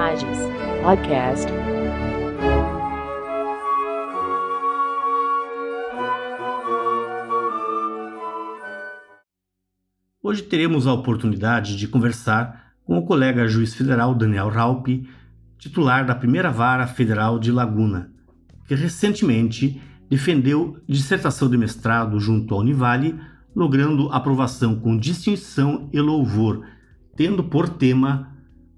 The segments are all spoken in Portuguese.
Imagens Podcast. Hoje teremos a oportunidade de conversar com o colega juiz federal Daniel Raupi, titular da primeira vara federal de Laguna, que recentemente defendeu dissertação de mestrado junto à Univale, logrando aprovação com distinção e louvor, tendo por tema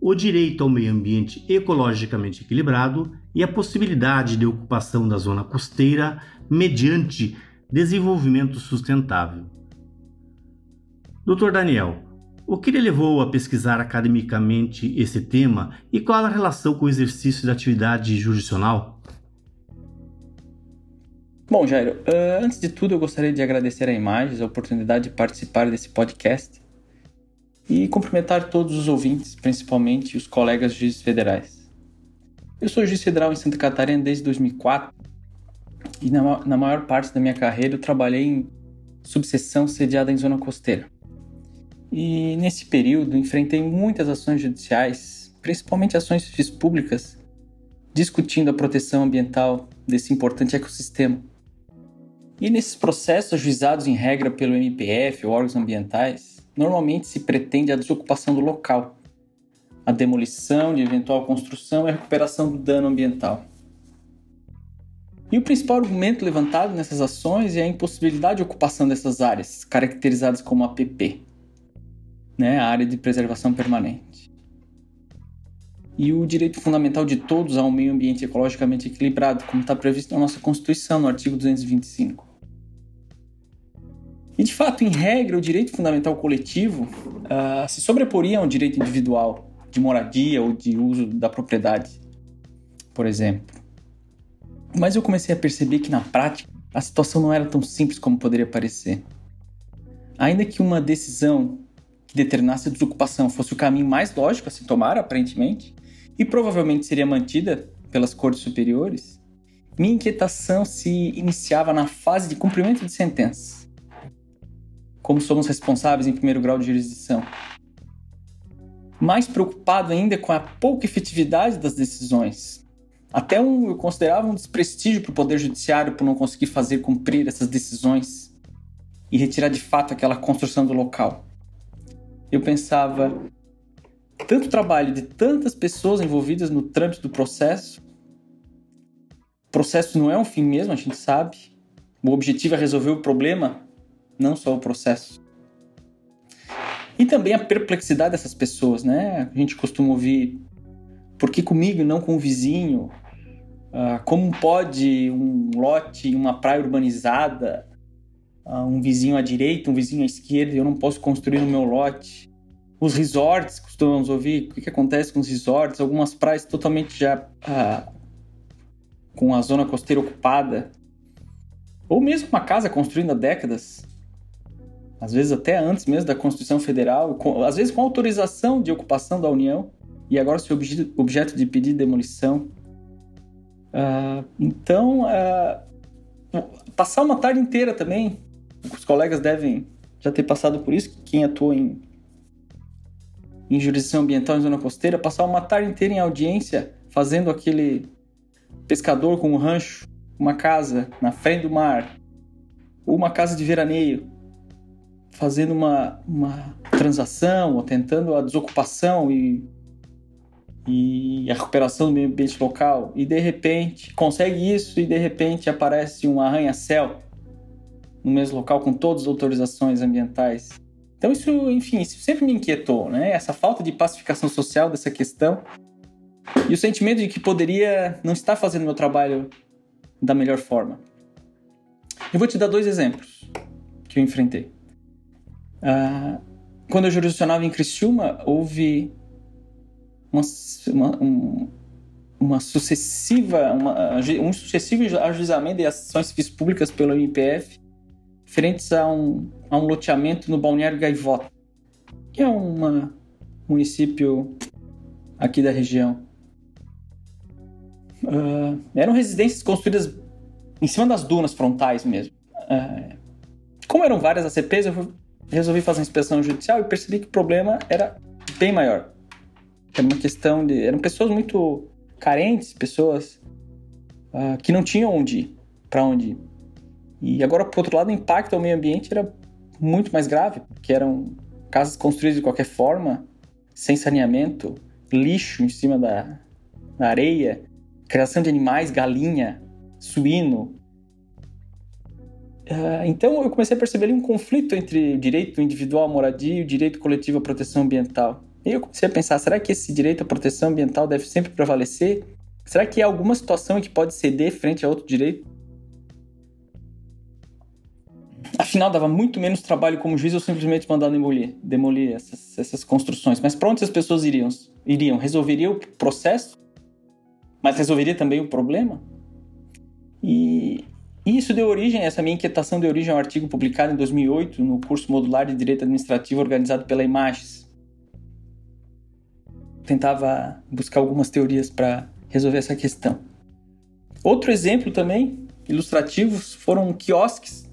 o direito ao meio ambiente ecologicamente equilibrado e a possibilidade de ocupação da zona costeira mediante desenvolvimento sustentável. Dr. Daniel, o que lhe levou a pesquisar academicamente esse tema e qual a relação com o exercício da atividade jurisdicional? Bom, Jairo, uh, antes de tudo eu gostaria de agradecer a Imagens a oportunidade de participar desse podcast e cumprimentar todos os ouvintes, principalmente os colegas juízes federais. Eu sou juiz federal em Santa Catarina desde 2004 e na, na maior parte da minha carreira eu trabalhei em subseção sediada em zona costeira. E nesse período enfrentei muitas ações judiciais, principalmente ações públicas, discutindo a proteção ambiental desse importante ecossistema e nesses processos ajuizados em regra pelo MPF ou órgãos ambientais, normalmente se pretende a desocupação do local, a demolição de eventual construção e a recuperação do dano ambiental. E o principal argumento levantado nessas ações é a impossibilidade de ocupação dessas áreas, caracterizadas como APP, né, a área de preservação permanente. E o direito fundamental de todos a um meio ambiente ecologicamente equilibrado, como está previsto na nossa Constituição, no artigo 225. E de fato, em regra, o direito fundamental coletivo uh, se sobreporia ao direito individual de moradia ou de uso da propriedade, por exemplo. Mas eu comecei a perceber que na prática a situação não era tão simples como poderia parecer. Ainda que uma decisão que determinasse a desocupação fosse o caminho mais lógico a se tomar, aparentemente, e provavelmente seria mantida pelas cortes superiores, minha inquietação se iniciava na fase de cumprimento de sentença como somos responsáveis em primeiro grau de jurisdição. Mais preocupado ainda com a pouca efetividade das decisões. Até um, eu considerava um desprestígio para o Poder Judiciário por não conseguir fazer cumprir essas decisões e retirar de fato aquela construção do local. Eu pensava, tanto trabalho de tantas pessoas envolvidas no trâmite do processo. O processo não é um fim mesmo, a gente sabe. O objetivo é resolver o problema não só o processo. E também a perplexidade dessas pessoas, né? A gente costuma ouvir por que comigo e não com o vizinho? Ah, como pode um lote em uma praia urbanizada, ah, um vizinho à direita, um vizinho à esquerda, eu não posso construir no meu lote? Os resorts, costumamos ouvir, o que, que acontece com os resorts? Algumas praias totalmente já ah, com a zona costeira ocupada. Ou mesmo uma casa construída há décadas às vezes até antes mesmo da Constituição Federal, com, às vezes com autorização de ocupação da União, e agora se objeto, objeto de pedir demolição. Uh, então, uh, passar uma tarde inteira também, os colegas devem já ter passado por isso, quem atua em, em jurisdição ambiental em zona costeira, passar uma tarde inteira em audiência fazendo aquele pescador com um rancho, uma casa na frente do mar, ou uma casa de veraneio, fazendo uma, uma transação ou tentando a desocupação e, e a recuperação do meio ambiente local e de repente consegue isso e de repente aparece um arranha-céu no mesmo local com todas as autorizações ambientais. Então isso, enfim, isso sempre me inquietou, né? Essa falta de pacificação social dessa questão e o sentimento de que poderia não estar fazendo meu trabalho da melhor forma. Eu vou te dar dois exemplos que eu enfrentei. Uh, quando eu jurisdicionava em Criciúma, houve uma, uma, um, uma sucessiva, uma, um sucessivo ajuizamento de ações civis públicas pelo MPF referentes a um, a um loteamento no Balneário Gaivota, que é um município aqui da região. Uh, eram residências construídas em cima das dunas frontais mesmo. Uh, como eram várias ACPs, eu resolvi fazer uma inspeção judicial e percebi que o problema era bem maior. Era uma questão de. Eram pessoas muito carentes, pessoas uh, que não tinham onde ir, para onde ir. E agora, por outro lado, o impacto ao meio ambiente era muito mais grave, porque eram casas construídas de qualquer forma, sem saneamento, lixo em cima da, da areia, criação de animais, galinha, suíno. Uh, então eu comecei a perceber ali um conflito entre o direito individual à moradia e o direito coletivo à proteção ambiental. E eu comecei a pensar, será que esse direito à proteção ambiental deve sempre prevalecer? Será que há alguma situação em que pode ceder frente a outro direito? Afinal, dava muito menos trabalho como juiz eu simplesmente mandar demolir, demolir essas, essas construções. Mas para onde as pessoas iriam? Iriam? Resolveria o processo? Mas resolveria também o problema? E isso deu origem, essa minha inquietação deu origem a um artigo publicado em 2008 no curso modular de Direito Administrativo organizado pela Imagens. Tentava buscar algumas teorias para resolver essa questão. Outro exemplo também, ilustrativo, foram quiosques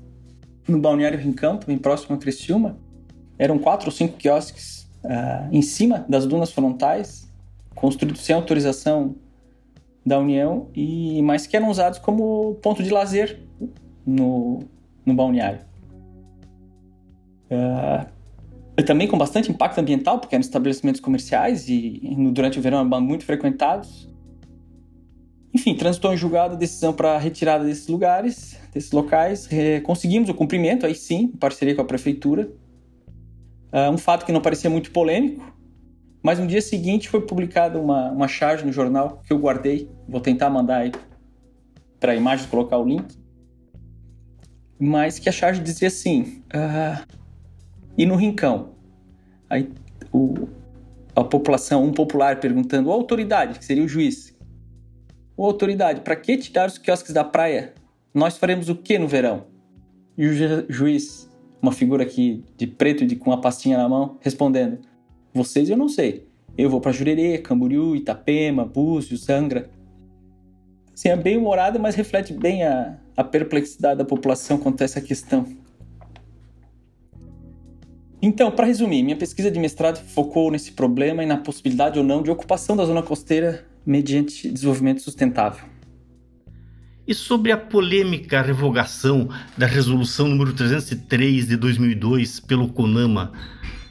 no Balneário Rincão, também próximo a Criciúma. Eram quatro ou cinco quiosques uh, em cima das dunas frontais, construídos sem autorização da União, e mas que eram usados como ponto de lazer no, no balneário. Uh, também com bastante impacto ambiental, porque eram estabelecimentos comerciais e, e durante o verão eram muito frequentados. Enfim, transitou em julgado a decisão para retirada desses lugares, desses locais. conseguimos o cumprimento, aí sim, em parceria com a prefeitura. Uh, um fato que não parecia muito polêmico, mas no dia seguinte foi publicada uma, uma charge no jornal que eu guardei. Vou tentar mandar aí para a imagem colocar o link. Mas que a charge dizia assim: uh, e no rincão? Aí o, a população, um popular perguntando, a autoridade, que seria o juiz, Ô autoridade, para que tirar os quiosques da praia? Nós faremos o que no verão? E o ju juiz, uma figura aqui de preto e com a pastinha na mão, respondendo: Vocês eu não sei. Eu vou para Jurerê, Camboriú, Itapema, Búzios, Angra. Assim, é bem humorada, mas reflete bem a, a perplexidade da população quanto a essa questão. Então, para resumir, minha pesquisa de mestrado focou nesse problema e na possibilidade ou não de ocupação da zona costeira mediante desenvolvimento sustentável. E sobre a polêmica revogação da resolução número 303 de 2002 pelo CONAMA,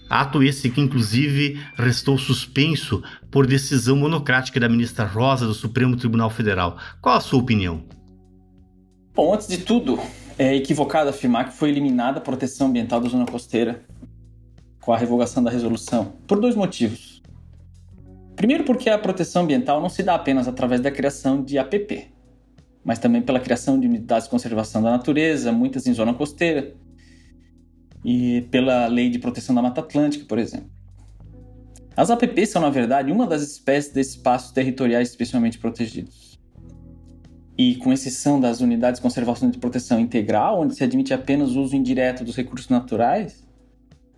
ato esse que inclusive restou suspenso por decisão monocrática da ministra Rosa do Supremo Tribunal Federal. Qual a sua opinião? Bom, antes de tudo, é equivocado afirmar que foi eliminada a proteção ambiental da zona costeira com a revogação da resolução, por dois motivos. Primeiro, porque a proteção ambiental não se dá apenas através da criação de APP, mas também pela criação de unidades de conservação da natureza, muitas em zona costeira, e pela Lei de Proteção da Mata Atlântica, por exemplo. As APPs são, na verdade, uma das espécies de espaços territoriais especialmente protegidos. E, com exceção das unidades de conservação de proteção integral, onde se admite apenas o uso indireto dos recursos naturais,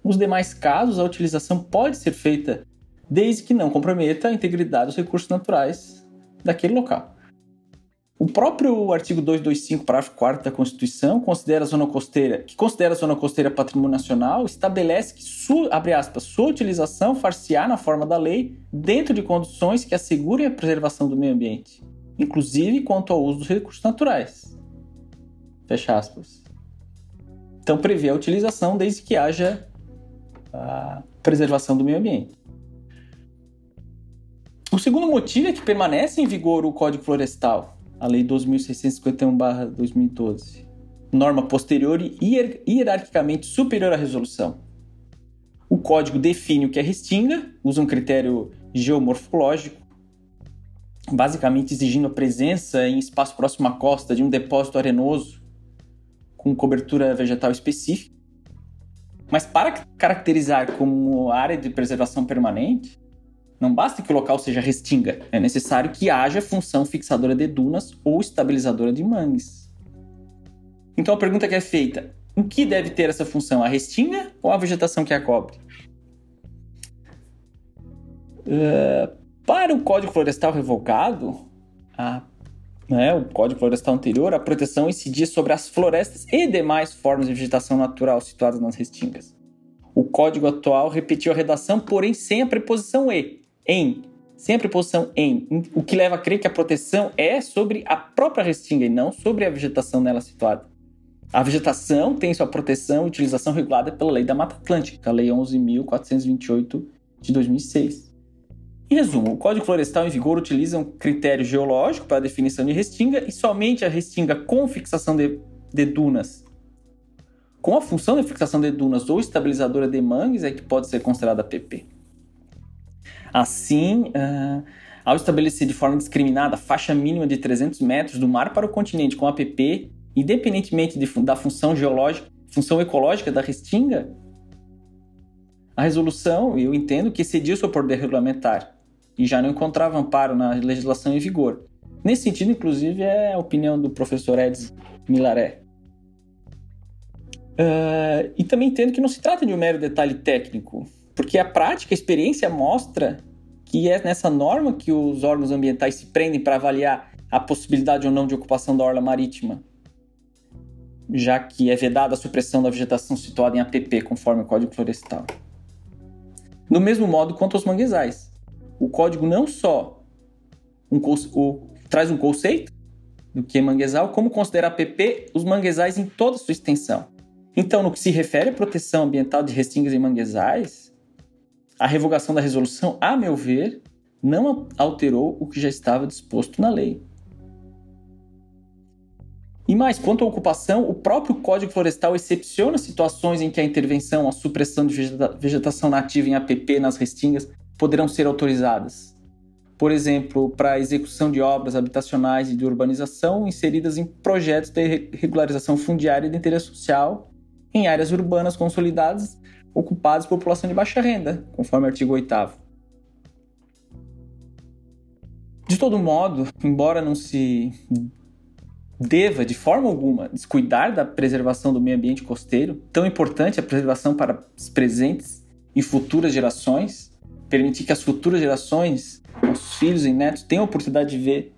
nos demais casos a utilização pode ser feita desde que não comprometa a integridade dos recursos naturais daquele local. O próprio artigo 225, parágrafo 4 da Constituição, considera a zona costeira, que considera a zona costeira patrimônio nacional, estabelece que sua, abre aspas, sua utilização far-se-á na forma da lei, dentro de condições que assegurem a preservação do meio ambiente, inclusive quanto ao uso dos recursos naturais. Fecha aspas. Então prevê a utilização desde que haja a preservação do meio ambiente. O segundo motivo é que permanece em vigor o Código Florestal, a Lei 12.651-2012, norma posterior e hierarquicamente superior à resolução. O código define o que é restinga, usa um critério geomorfológico, basicamente exigindo a presença em espaço próximo à costa de um depósito arenoso com cobertura vegetal específica. Mas para caracterizar como área de preservação permanente, não basta que o local seja restinga, é necessário que haja função fixadora de dunas ou estabilizadora de mangues. Então a pergunta que é feita: o que deve ter essa função, a restinga ou a vegetação que a cobre? Uh, para o Código Florestal revogado, a, né, o Código Florestal anterior, a proteção incidia sobre as florestas e demais formas de vegetação natural situadas nas restingas. O código atual repetiu a redação, porém sem a preposição e, em, sem a preposição em, o que leva a crer que a proteção é sobre a própria restinga e não sobre a vegetação nela situada. A vegetação tem sua proteção e utilização regulada pela Lei da Mata Atlântica, a Lei 11.428 de 2006. Em resumo, o Código Florestal em vigor utiliza um critério geológico para a definição de restinga e somente a restinga com fixação de, de dunas com a função de fixação de dunas ou estabilizadora de mangues é que pode ser considerada PP. Assim, uh, ao estabelecer de forma discriminada a faixa mínima de 300 metros do mar para o continente com APP, independentemente de, da função geológica, função ecológica da restinga, a resolução, eu entendo que excediu seu poder regulamentar e já não encontrava amparo na legislação em vigor. Nesse sentido, inclusive, é a opinião do professor Eds Milaré. Uh, e também entendo que não se trata de um mero detalhe técnico, porque a prática, a experiência mostra que é nessa norma que os órgãos ambientais se prendem para avaliar a possibilidade ou não de ocupação da orla marítima, já que é vedada a supressão da vegetação situada em APP, conforme o Código Florestal. Do mesmo modo quanto aos manguezais. O código não só um, o, traz um conceito do que é manguezal, como considera APP os manguezais em toda a sua extensão. Então, no que se refere à proteção ambiental de restingas e manguezais, a revogação da resolução, a meu ver, não alterou o que já estava disposto na lei. E mais, quanto à ocupação, o próprio Código Florestal excepciona situações em que a intervenção, a supressão de vegetação nativa em APP nas restingas poderão ser autorizadas. Por exemplo, para a execução de obras habitacionais e de urbanização inseridas em projetos de regularização fundiária de interesse social em áreas urbanas consolidadas ocupadas por população de baixa renda, conforme o artigo 8 De todo modo, embora não se deva de forma alguma descuidar da preservação do meio ambiente costeiro, tão importante a preservação para as presentes e futuras gerações, permitir que as futuras gerações, nossos filhos e netos, tenham a oportunidade de ver,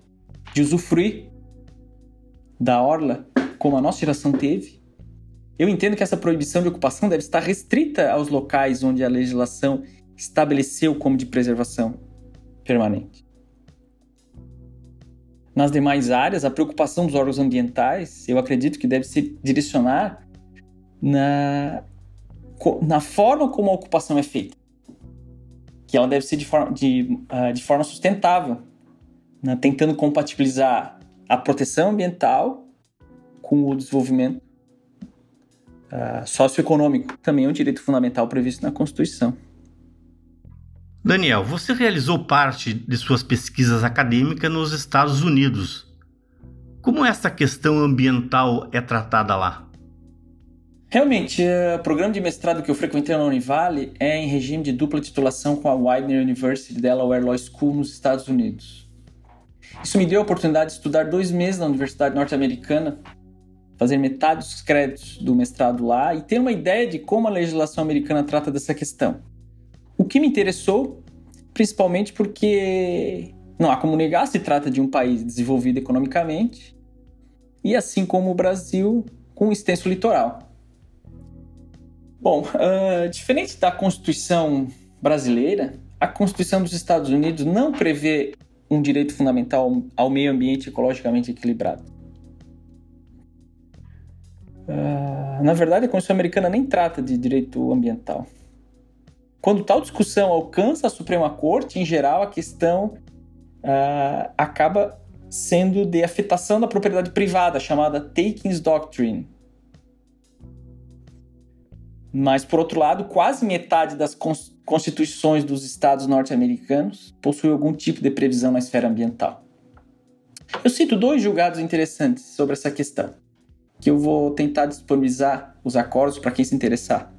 de usufruir da orla como a nossa geração teve, eu entendo que essa proibição de ocupação deve estar restrita aos locais onde a legislação estabeleceu como de preservação permanente. Nas demais áreas, a preocupação dos órgãos ambientais, eu acredito que deve se direcionar na, na forma como a ocupação é feita. Que ela deve ser de forma, de, uh, de forma sustentável, né? tentando compatibilizar a proteção ambiental com o desenvolvimento uh, socioeconômico. Também é um direito fundamental previsto na Constituição. Daniel, você realizou parte de suas pesquisas acadêmicas nos Estados Unidos. Como essa questão ambiental é tratada lá? Realmente, o programa de mestrado que eu frequentei na Univale é em regime de dupla titulação com a Widener University Delaware Law School nos Estados Unidos. Isso me deu a oportunidade de estudar dois meses na Universidade Norte-Americana fazer metade dos créditos do mestrado lá e ter uma ideia de como a legislação americana trata dessa questão. O que me interessou, principalmente porque não há como negar, se trata de um país desenvolvido economicamente e assim como o Brasil, com um extenso litoral. Bom, uh, diferente da Constituição brasileira, a Constituição dos Estados Unidos não prevê um direito fundamental ao meio ambiente ecologicamente equilibrado. Uh, na verdade, a Constituição Americana nem trata de direito ambiental. Quando tal discussão alcança a Suprema Corte, em geral, a questão uh, acaba sendo de afetação da propriedade privada, chamada Takings Doctrine. Mas, por outro lado, quase metade das constituições dos estados norte-americanos possui algum tipo de previsão na esfera ambiental. Eu cito dois julgados interessantes sobre essa questão que eu vou tentar disponibilizar os acordos para quem se interessar.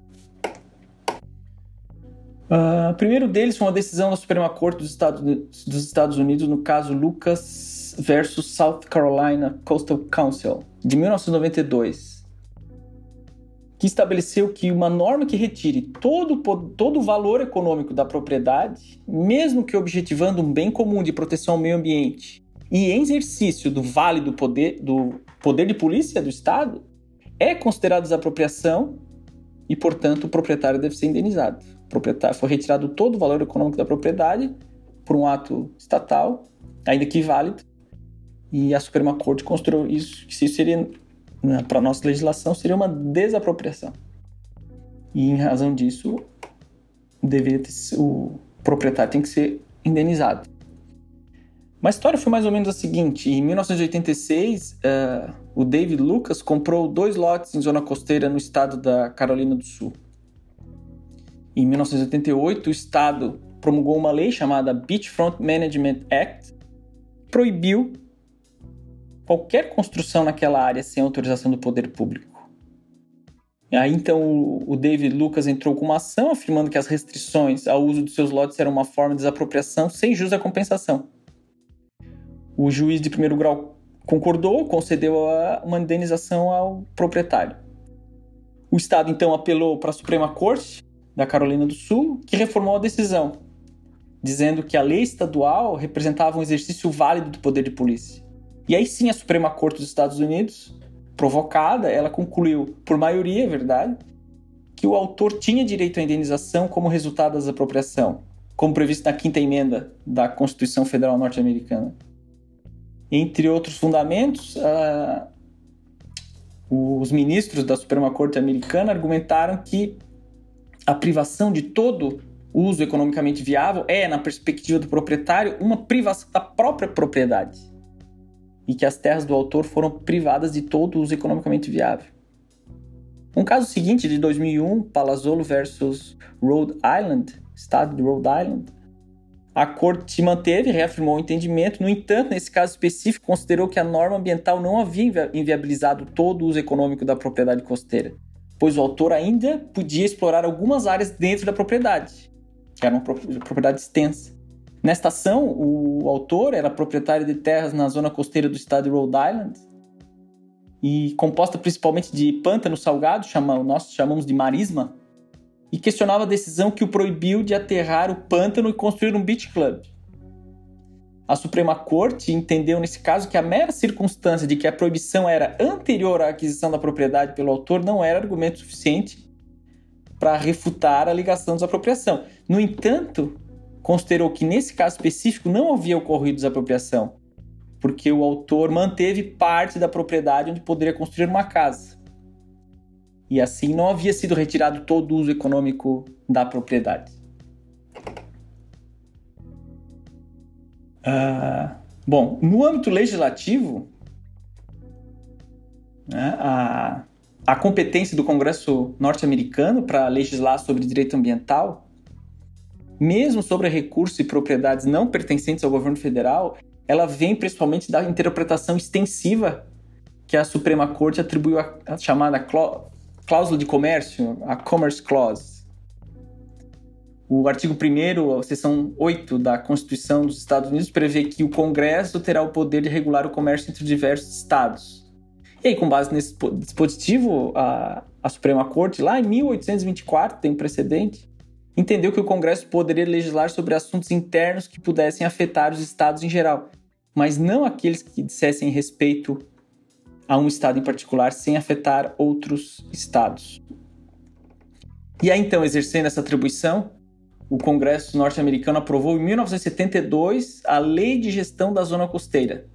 Uh, o primeiro deles foi uma decisão da Suprema Corte dos Estados, dos Estados Unidos no caso Lucas versus South Carolina Coastal Council, de 1992, que estabeleceu que uma norma que retire todo, todo o valor econômico da propriedade, mesmo que objetivando um bem comum de proteção ao meio ambiente, e em exercício do válido poder, do poder de polícia do Estado, é considerado desapropriação e, portanto, o proprietário deve ser indenizado. O proprietário foi retirado todo o valor econômico da propriedade, por um ato estatal, ainda que válido, e a Suprema Corte considerou isso, que isso seria, né, para nossa legislação, seria uma desapropriação. E em razão disso, deveria ter, o proprietário tem que ser indenizado. Mas a história foi mais ou menos a seguinte: em 1986, uh, eh, o David Lucas comprou dois lotes em zona costeira no estado da Carolina do Sul. Em 1988, o estado promulgou uma lei chamada Beachfront Management Act, que proibiu qualquer construção naquela área sem autorização do poder público. Aí então o David Lucas entrou com uma ação afirmando que as restrições ao uso de seus lotes eram uma forma de desapropriação sem justa compensação. O juiz de primeiro grau concordou, concedeu uma indenização ao proprietário. O Estado então apelou para a Suprema Corte da Carolina do Sul, que reformou a decisão, dizendo que a lei estadual representava um exercício válido do poder de polícia. E aí sim a Suprema Corte dos Estados Unidos, provocada, ela concluiu, por maioria, é verdade, que o autor tinha direito à indenização como resultado da desapropriação, como previsto na quinta emenda da Constituição Federal Norte-Americana. Entre outros fundamentos, uh, os ministros da Suprema Corte Americana argumentaram que a privação de todo uso economicamente viável é, na perspectiva do proprietário, uma privação da própria propriedade. E que as terras do autor foram privadas de todo uso economicamente viável. Um caso seguinte, de 2001, Palazzolo versus Rhode Island, estado de Rhode Island, a corte manteve, reafirmou o entendimento, no entanto, nesse caso específico, considerou que a norma ambiental não havia inviabilizado todo o uso econômico da propriedade costeira pois o autor ainda podia explorar algumas áreas dentro da propriedade, que era uma propriedade extensa. Nesta ação, o autor era proprietário de terras na zona costeira do estado de Rhode Island e composta principalmente de pântano salgado, chama, nós chamamos de marisma, e questionava a decisão que o proibiu de aterrar o pântano e construir um beach club. A Suprema Corte entendeu nesse caso que a mera circunstância de que a proibição era anterior à aquisição da propriedade pelo autor não era argumento suficiente para refutar a ligação de desapropriação. No entanto, considerou que nesse caso específico não havia ocorrido desapropriação, porque o autor manteve parte da propriedade onde poderia construir uma casa. E assim não havia sido retirado todo o uso econômico da propriedade. Uh, bom, no âmbito legislativo, né, a, a competência do Congresso norte-americano para legislar sobre direito ambiental, mesmo sobre recursos e propriedades não pertencentes ao governo federal, ela vem principalmente da interpretação extensiva que a Suprema Corte atribuiu à chamada cláusula de comércio, a Commerce Clause. O artigo 1 a seção 8 da Constituição dos Estados Unidos prevê que o Congresso terá o poder de regular o comércio entre diversos estados. E aí, com base nesse dispositivo, a, a Suprema Corte, lá em 1824, tem um precedente, entendeu que o Congresso poderia legislar sobre assuntos internos que pudessem afetar os estados em geral, mas não aqueles que dissessem respeito a um estado em particular sem afetar outros estados. E aí, então, exercendo essa atribuição, o Congresso norte-americano aprovou em 1972 a Lei de Gestão da Zona Costeira,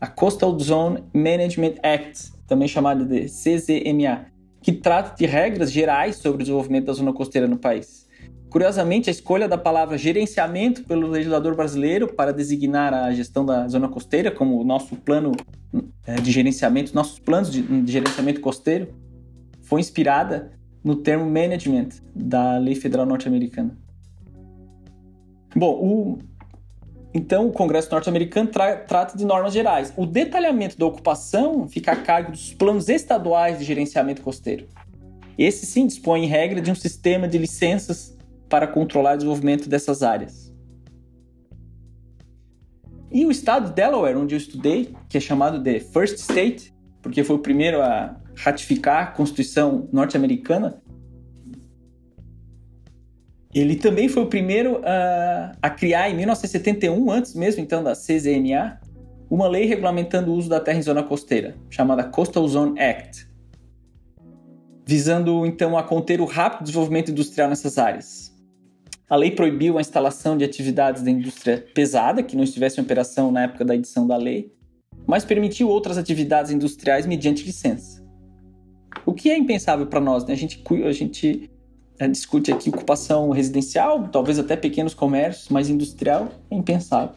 a Coastal Zone Management Act, também chamada de CZMA, que trata de regras gerais sobre o desenvolvimento da zona costeira no país. Curiosamente, a escolha da palavra gerenciamento pelo legislador brasileiro para designar a gestão da zona costeira como nosso plano eh, de gerenciamento, nossos planos de, de gerenciamento costeiro, foi inspirada no termo management da lei federal norte-americana. Bom, o, então o Congresso norte-americano tra trata de normas gerais. O detalhamento da ocupação fica a cargo dos planos estaduais de gerenciamento costeiro. Esse sim dispõe em regra de um sistema de licenças para controlar o desenvolvimento dessas áreas. E o estado de Delaware, onde eu estudei, que é chamado de First State, porque foi o primeiro a ratificar a Constituição norte-americana, ele também foi o primeiro a, a criar, em 1971, antes mesmo então da CZMA, uma lei regulamentando o uso da terra em zona costeira, chamada Coastal Zone Act, visando então a conter o rápido desenvolvimento industrial nessas áreas. A lei proibiu a instalação de atividades da indústria pesada que não estivesse em operação na época da edição da lei, mas permitiu outras atividades industriais mediante licença. O que é impensável para nós, né? A gente, a gente é, discute aqui ocupação residencial, talvez até pequenos comércios, mas industrial é impensável.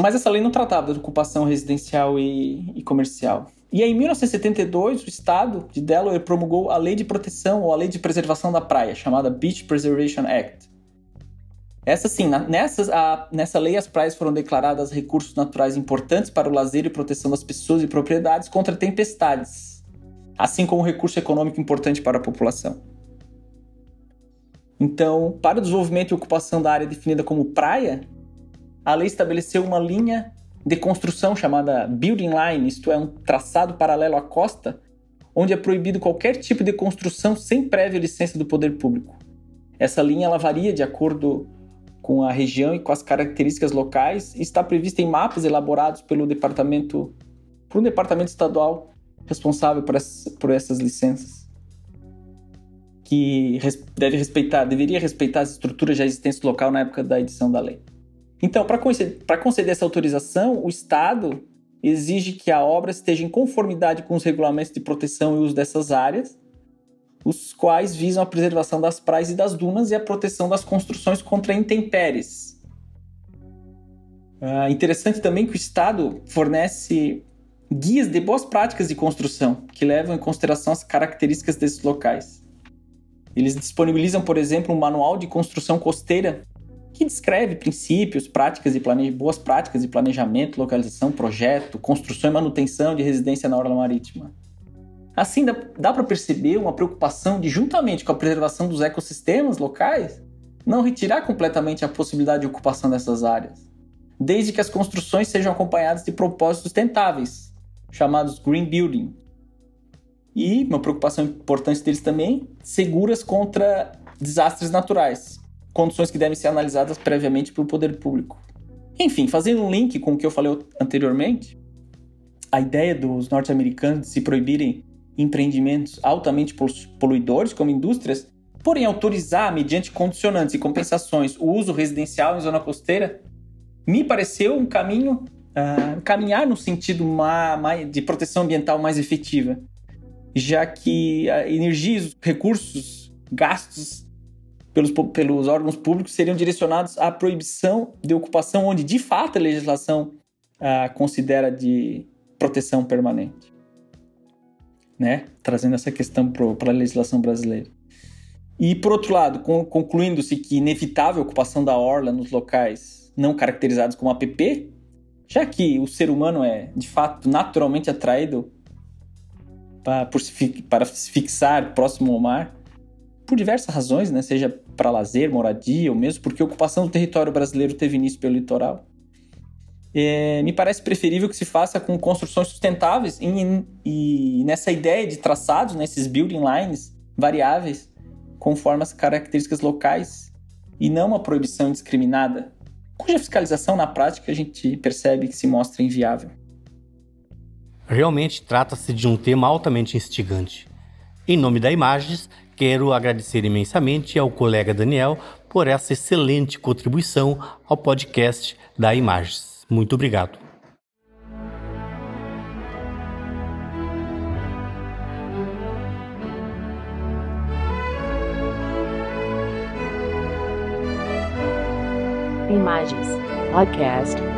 Mas essa lei não tratava de ocupação residencial e, e comercial. E aí, em 1972, o estado de Delaware promulgou a Lei de Proteção ou a Lei de Preservação da Praia, chamada Beach Preservation Act. Essa sim, nessa, a, nessa lei as praias foram declaradas recursos naturais importantes para o lazer e proteção das pessoas e propriedades contra tempestades, assim como recurso econômico importante para a população. Então, para o desenvolvimento e ocupação da área definida como praia, a lei estabeleceu uma linha de construção chamada building line, isto é, um traçado paralelo à costa, onde é proibido qualquer tipo de construção sem prévia licença do poder público. Essa linha ela varia de acordo com a região e com as características locais e está prevista em mapas elaborados pelo departamento, por um departamento estadual responsável por essas, por essas licenças, que deve respeitar, deveria respeitar as estruturas já existentes local na época da edição da lei. Então, para conceder, conceder essa autorização, o Estado exige que a obra esteja em conformidade com os regulamentos de proteção e uso dessas áreas, os quais visam a preservação das praias e das dunas e a proteção das construções contra intempéries. É interessante também que o Estado fornece guias de boas práticas de construção, que levam em consideração as características desses locais. Eles disponibilizam, por exemplo, um manual de construção costeira que descreve princípios, práticas e plane... boas práticas de planejamento, localização, projeto, construção e manutenção de residência na orla marítima. Assim, dá, dá para perceber uma preocupação de, juntamente com a preservação dos ecossistemas locais, não retirar completamente a possibilidade de ocupação dessas áreas, desde que as construções sejam acompanhadas de propósitos sustentáveis, chamados green building. E uma preocupação importante deles também, seguras contra desastres naturais, condições que devem ser analisadas previamente pelo poder público. Enfim, fazendo um link com o que eu falei anteriormente, a ideia dos norte-americanos de se proibirem empreendimentos altamente poluidores, como indústrias, porém autorizar, mediante condicionantes e compensações, o uso residencial em zona costeira, me pareceu um caminho, uh, caminhar no sentido de proteção ambiental mais efetiva, já que a energia, os recursos gastos pelos, pelos órgãos públicos seriam direcionados à proibição de ocupação onde de fato a legislação ah, considera de proteção permanente. Né? Trazendo essa questão para a legislação brasileira. E, por outro lado, concluindo-se que inevitável ocupação da orla nos locais não caracterizados como APP, já que o ser humano é, de fato, naturalmente atraído para, por, para se fixar próximo ao mar, por diversas razões, né? seja para lazer, moradia, ou mesmo porque a ocupação do território brasileiro teve início pelo litoral. É, me parece preferível que se faça com construções sustentáveis e, e nessa ideia de traçados, nesses né, building lines variáveis, conforme as características locais e não uma proibição indiscriminada, cuja fiscalização na prática a gente percebe que se mostra inviável. Realmente trata-se de um tema altamente instigante. Em nome da Imagens, Quero agradecer imensamente ao colega Daniel por essa excelente contribuição ao podcast da Imagens. Muito obrigado. Imagens Podcast